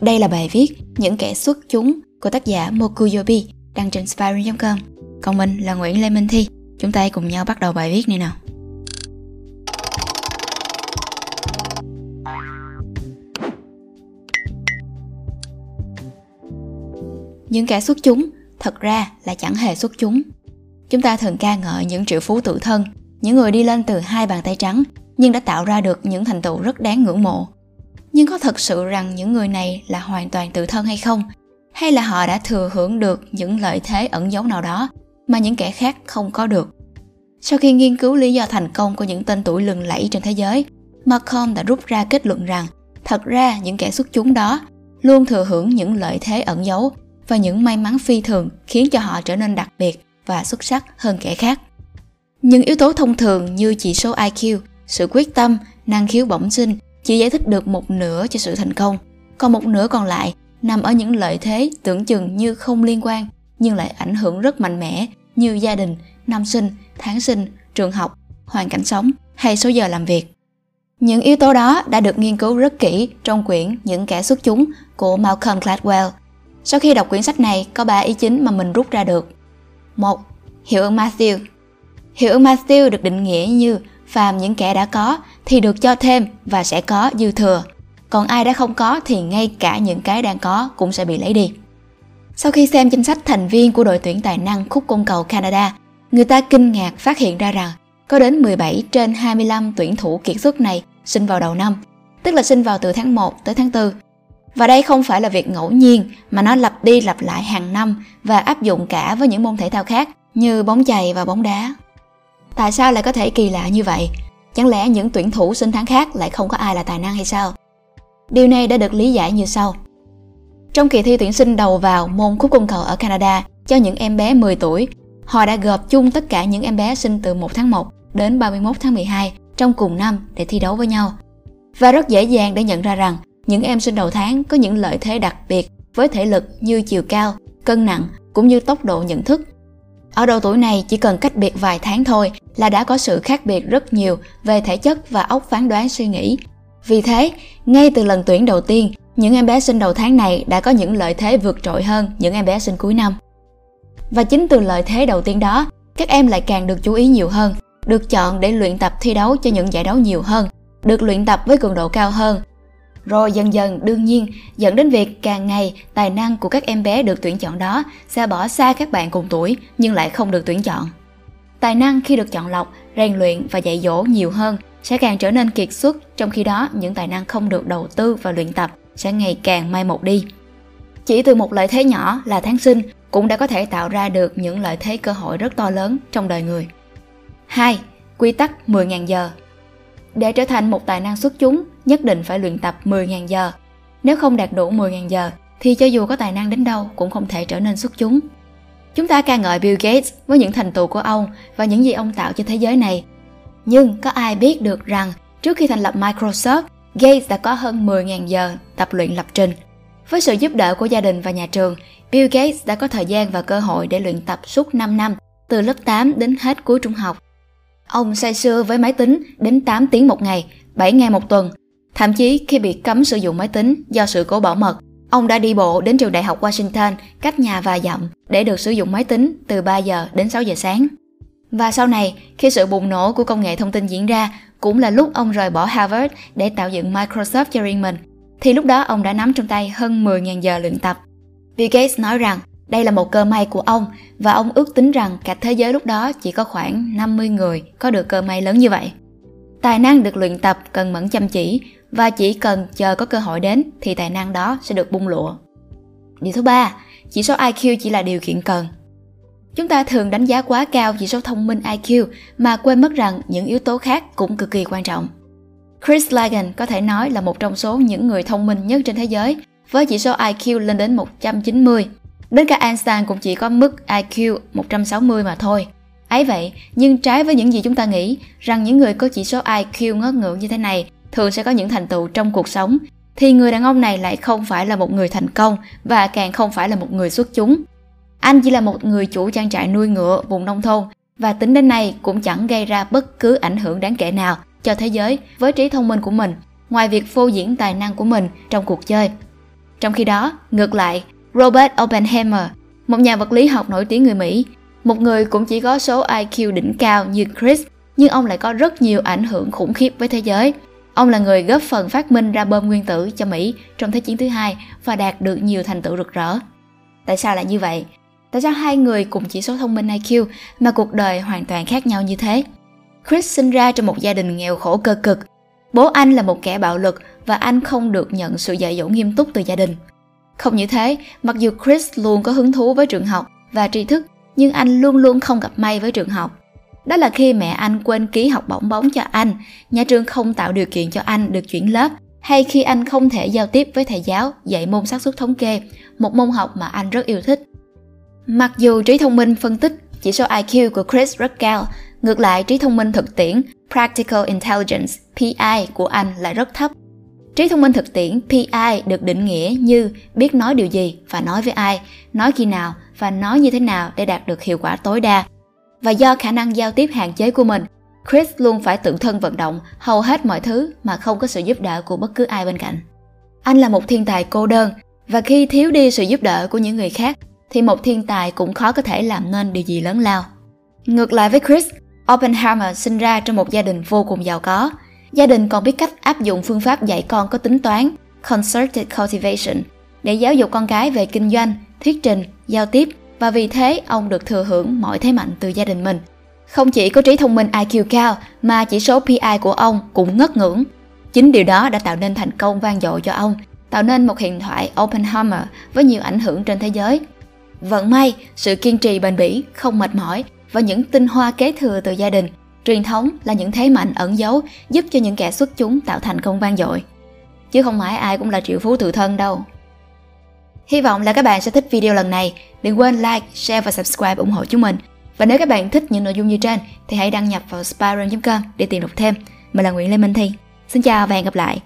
Đây là bài viết Những kẻ xuất chúng của tác giả Mokuyobi đăng trên spiring.com. Còn mình là Nguyễn Lê Minh Thi. Chúng ta cùng nhau bắt đầu bài viết này nào. Những kẻ xuất chúng thật ra là chẳng hề xuất chúng. Chúng ta thường ca ngợi những triệu phú tự thân, những người đi lên từ hai bàn tay trắng nhưng đã tạo ra được những thành tựu rất đáng ngưỡng mộ. Nhưng có thật sự rằng những người này là hoàn toàn tự thân hay không? Hay là họ đã thừa hưởng được những lợi thế ẩn giấu nào đó mà những kẻ khác không có được? Sau khi nghiên cứu lý do thành công của những tên tuổi lừng lẫy trên thế giới, Malcolm đã rút ra kết luận rằng thật ra những kẻ xuất chúng đó luôn thừa hưởng những lợi thế ẩn giấu và những may mắn phi thường khiến cho họ trở nên đặc biệt và xuất sắc hơn kẻ khác. Những yếu tố thông thường như chỉ số IQ, sự quyết tâm, năng khiếu bẩm sinh chỉ giải thích được một nửa cho sự thành công, còn một nửa còn lại nằm ở những lợi thế tưởng chừng như không liên quan nhưng lại ảnh hưởng rất mạnh mẽ như gia đình, năm sinh, tháng sinh, trường học, hoàn cảnh sống hay số giờ làm việc. Những yếu tố đó đã được nghiên cứu rất kỹ trong quyển Những kẻ xuất chúng của Malcolm Gladwell. Sau khi đọc quyển sách này, có ba ý chính mà mình rút ra được. một Hiệu ứng Matthew Hiệu ứng Matthew được định nghĩa như phàm những kẻ đã có thì được cho thêm và sẽ có dư thừa. Còn ai đã không có thì ngay cả những cái đang có cũng sẽ bị lấy đi. Sau khi xem danh sách thành viên của đội tuyển tài năng khúc côn cầu Canada, người ta kinh ngạc phát hiện ra rằng có đến 17 trên 25 tuyển thủ kiệt xuất này sinh vào đầu năm, tức là sinh vào từ tháng 1 tới tháng 4. Và đây không phải là việc ngẫu nhiên mà nó lặp đi lặp lại hàng năm và áp dụng cả với những môn thể thao khác như bóng chày và bóng đá. Tại sao lại có thể kỳ lạ như vậy? Chẳng lẽ những tuyển thủ sinh tháng khác lại không có ai là tài năng hay sao? Điều này đã được lý giải như sau. Trong kỳ thi tuyển sinh đầu vào môn khúc cung cầu ở Canada cho những em bé 10 tuổi, họ đã gộp chung tất cả những em bé sinh từ 1 tháng 1 đến 31 tháng 12 trong cùng năm để thi đấu với nhau. Và rất dễ dàng để nhận ra rằng những em sinh đầu tháng có những lợi thế đặc biệt với thể lực như chiều cao, cân nặng cũng như tốc độ nhận thức ở độ tuổi này chỉ cần cách biệt vài tháng thôi là đã có sự khác biệt rất nhiều về thể chất và óc phán đoán suy nghĩ. Vì thế, ngay từ lần tuyển đầu tiên, những em bé sinh đầu tháng này đã có những lợi thế vượt trội hơn những em bé sinh cuối năm. Và chính từ lợi thế đầu tiên đó, các em lại càng được chú ý nhiều hơn, được chọn để luyện tập thi đấu cho những giải đấu nhiều hơn, được luyện tập với cường độ cao hơn rồi dần dần đương nhiên dẫn đến việc càng ngày tài năng của các em bé được tuyển chọn đó sẽ bỏ xa các bạn cùng tuổi nhưng lại không được tuyển chọn. Tài năng khi được chọn lọc, rèn luyện và dạy dỗ nhiều hơn sẽ càng trở nên kiệt xuất, trong khi đó những tài năng không được đầu tư và luyện tập sẽ ngày càng mai một đi. Chỉ từ một lợi thế nhỏ là tháng sinh cũng đã có thể tạo ra được những lợi thế cơ hội rất to lớn trong đời người. 2. Quy tắc 10.000 giờ để trở thành một tài năng xuất chúng, nhất định phải luyện tập 10.000 giờ. Nếu không đạt đủ 10.000 giờ, thì cho dù có tài năng đến đâu cũng không thể trở nên xuất chúng. Chúng ta ca ngợi Bill Gates với những thành tựu của ông và những gì ông tạo cho thế giới này. Nhưng có ai biết được rằng trước khi thành lập Microsoft, Gates đã có hơn 10.000 giờ tập luyện lập trình. Với sự giúp đỡ của gia đình và nhà trường, Bill Gates đã có thời gian và cơ hội để luyện tập suốt 5 năm, từ lớp 8 đến hết cuối trung học. Ông say sưa với máy tính đến 8 tiếng một ngày, 7 ngày một tuần. Thậm chí khi bị cấm sử dụng máy tính do sự cố bảo mật, ông đã đi bộ đến trường đại học Washington cách nhà vài dặm để được sử dụng máy tính từ 3 giờ đến 6 giờ sáng. Và sau này, khi sự bùng nổ của công nghệ thông tin diễn ra, cũng là lúc ông rời bỏ Harvard để tạo dựng Microsoft cho riêng mình, thì lúc đó ông đã nắm trong tay hơn 10.000 giờ luyện tập. Bill Gates nói rằng đây là một cơ may của ông và ông ước tính rằng cả thế giới lúc đó chỉ có khoảng 50 người có được cơ may lớn như vậy. Tài năng được luyện tập cần mẫn chăm chỉ và chỉ cần chờ có cơ hội đến thì tài năng đó sẽ được bung lụa. Điều thứ ba, chỉ số IQ chỉ là điều kiện cần. Chúng ta thường đánh giá quá cao chỉ số thông minh IQ mà quên mất rằng những yếu tố khác cũng cực kỳ quan trọng. Chris Lagan có thể nói là một trong số những người thông minh nhất trên thế giới với chỉ số IQ lên đến 190 Đến cả Einstein cũng chỉ có mức IQ 160 mà thôi. Ấy vậy, nhưng trái với những gì chúng ta nghĩ, rằng những người có chỉ số IQ ngất ngưỡng như thế này thường sẽ có những thành tựu trong cuộc sống, thì người đàn ông này lại không phải là một người thành công và càng không phải là một người xuất chúng. Anh chỉ là một người chủ trang trại nuôi ngựa vùng nông thôn và tính đến nay cũng chẳng gây ra bất cứ ảnh hưởng đáng kể nào cho thế giới với trí thông minh của mình, ngoài việc phô diễn tài năng của mình trong cuộc chơi. Trong khi đó, ngược lại, Robert Oppenheimer, một nhà vật lý học nổi tiếng người Mỹ, một người cũng chỉ có số IQ đỉnh cao như Chris, nhưng ông lại có rất nhiều ảnh hưởng khủng khiếp với thế giới. Ông là người góp phần phát minh ra bom nguyên tử cho Mỹ trong Thế chiến thứ hai và đạt được nhiều thành tựu rực rỡ. Tại sao lại như vậy? Tại sao hai người cùng chỉ số thông minh IQ mà cuộc đời hoàn toàn khác nhau như thế? Chris sinh ra trong một gia đình nghèo khổ cơ cực. Bố anh là một kẻ bạo lực và anh không được nhận sự dạy dỗ nghiêm túc từ gia đình. Không như thế, mặc dù Chris luôn có hứng thú với trường học và tri thức, nhưng anh luôn luôn không gặp may với trường học. Đó là khi mẹ anh quên ký học bổng bóng cho anh, nhà trường không tạo điều kiện cho anh được chuyển lớp, hay khi anh không thể giao tiếp với thầy giáo dạy môn xác suất thống kê, một môn học mà anh rất yêu thích. Mặc dù trí thông minh phân tích, chỉ số IQ của Chris rất cao, ngược lại trí thông minh thực tiễn, Practical Intelligence, PI của anh lại rất thấp. Trí thông minh thực tiễn PI được định nghĩa như biết nói điều gì và nói với ai, nói khi nào và nói như thế nào để đạt được hiệu quả tối đa. Và do khả năng giao tiếp hạn chế của mình, Chris luôn phải tự thân vận động hầu hết mọi thứ mà không có sự giúp đỡ của bất cứ ai bên cạnh. Anh là một thiên tài cô đơn và khi thiếu đi sự giúp đỡ của những người khác thì một thiên tài cũng khó có thể làm nên điều gì lớn lao. Ngược lại với Chris, Oppenheimer sinh ra trong một gia đình vô cùng giàu có. Gia đình còn biết cách áp dụng phương pháp dạy con có tính toán, concerted cultivation, để giáo dục con cái về kinh doanh, thuyết trình, giao tiếp và vì thế ông được thừa hưởng mọi thế mạnh từ gia đình mình. Không chỉ có trí thông minh IQ cao mà chỉ số PI của ông cũng ngất ngưỡng. Chính điều đó đã tạo nên thành công vang dội cho ông, tạo nên một huyền thoại Oppenheimer với nhiều ảnh hưởng trên thế giới. Vận may, sự kiên trì bền bỉ, không mệt mỏi và những tinh hoa kế thừa từ gia đình, truyền thống là những thế mạnh ẩn giấu giúp cho những kẻ xuất chúng tạo thành công vang dội. Chứ không phải ai cũng là triệu phú tự thân đâu. Hy vọng là các bạn sẽ thích video lần này. Đừng quên like, share và subscribe ủng hộ chúng mình. Và nếu các bạn thích những nội dung như trên thì hãy đăng nhập vào spiron.com để tìm đọc thêm. Mình là Nguyễn Lê Minh Thi. Xin chào và hẹn gặp lại.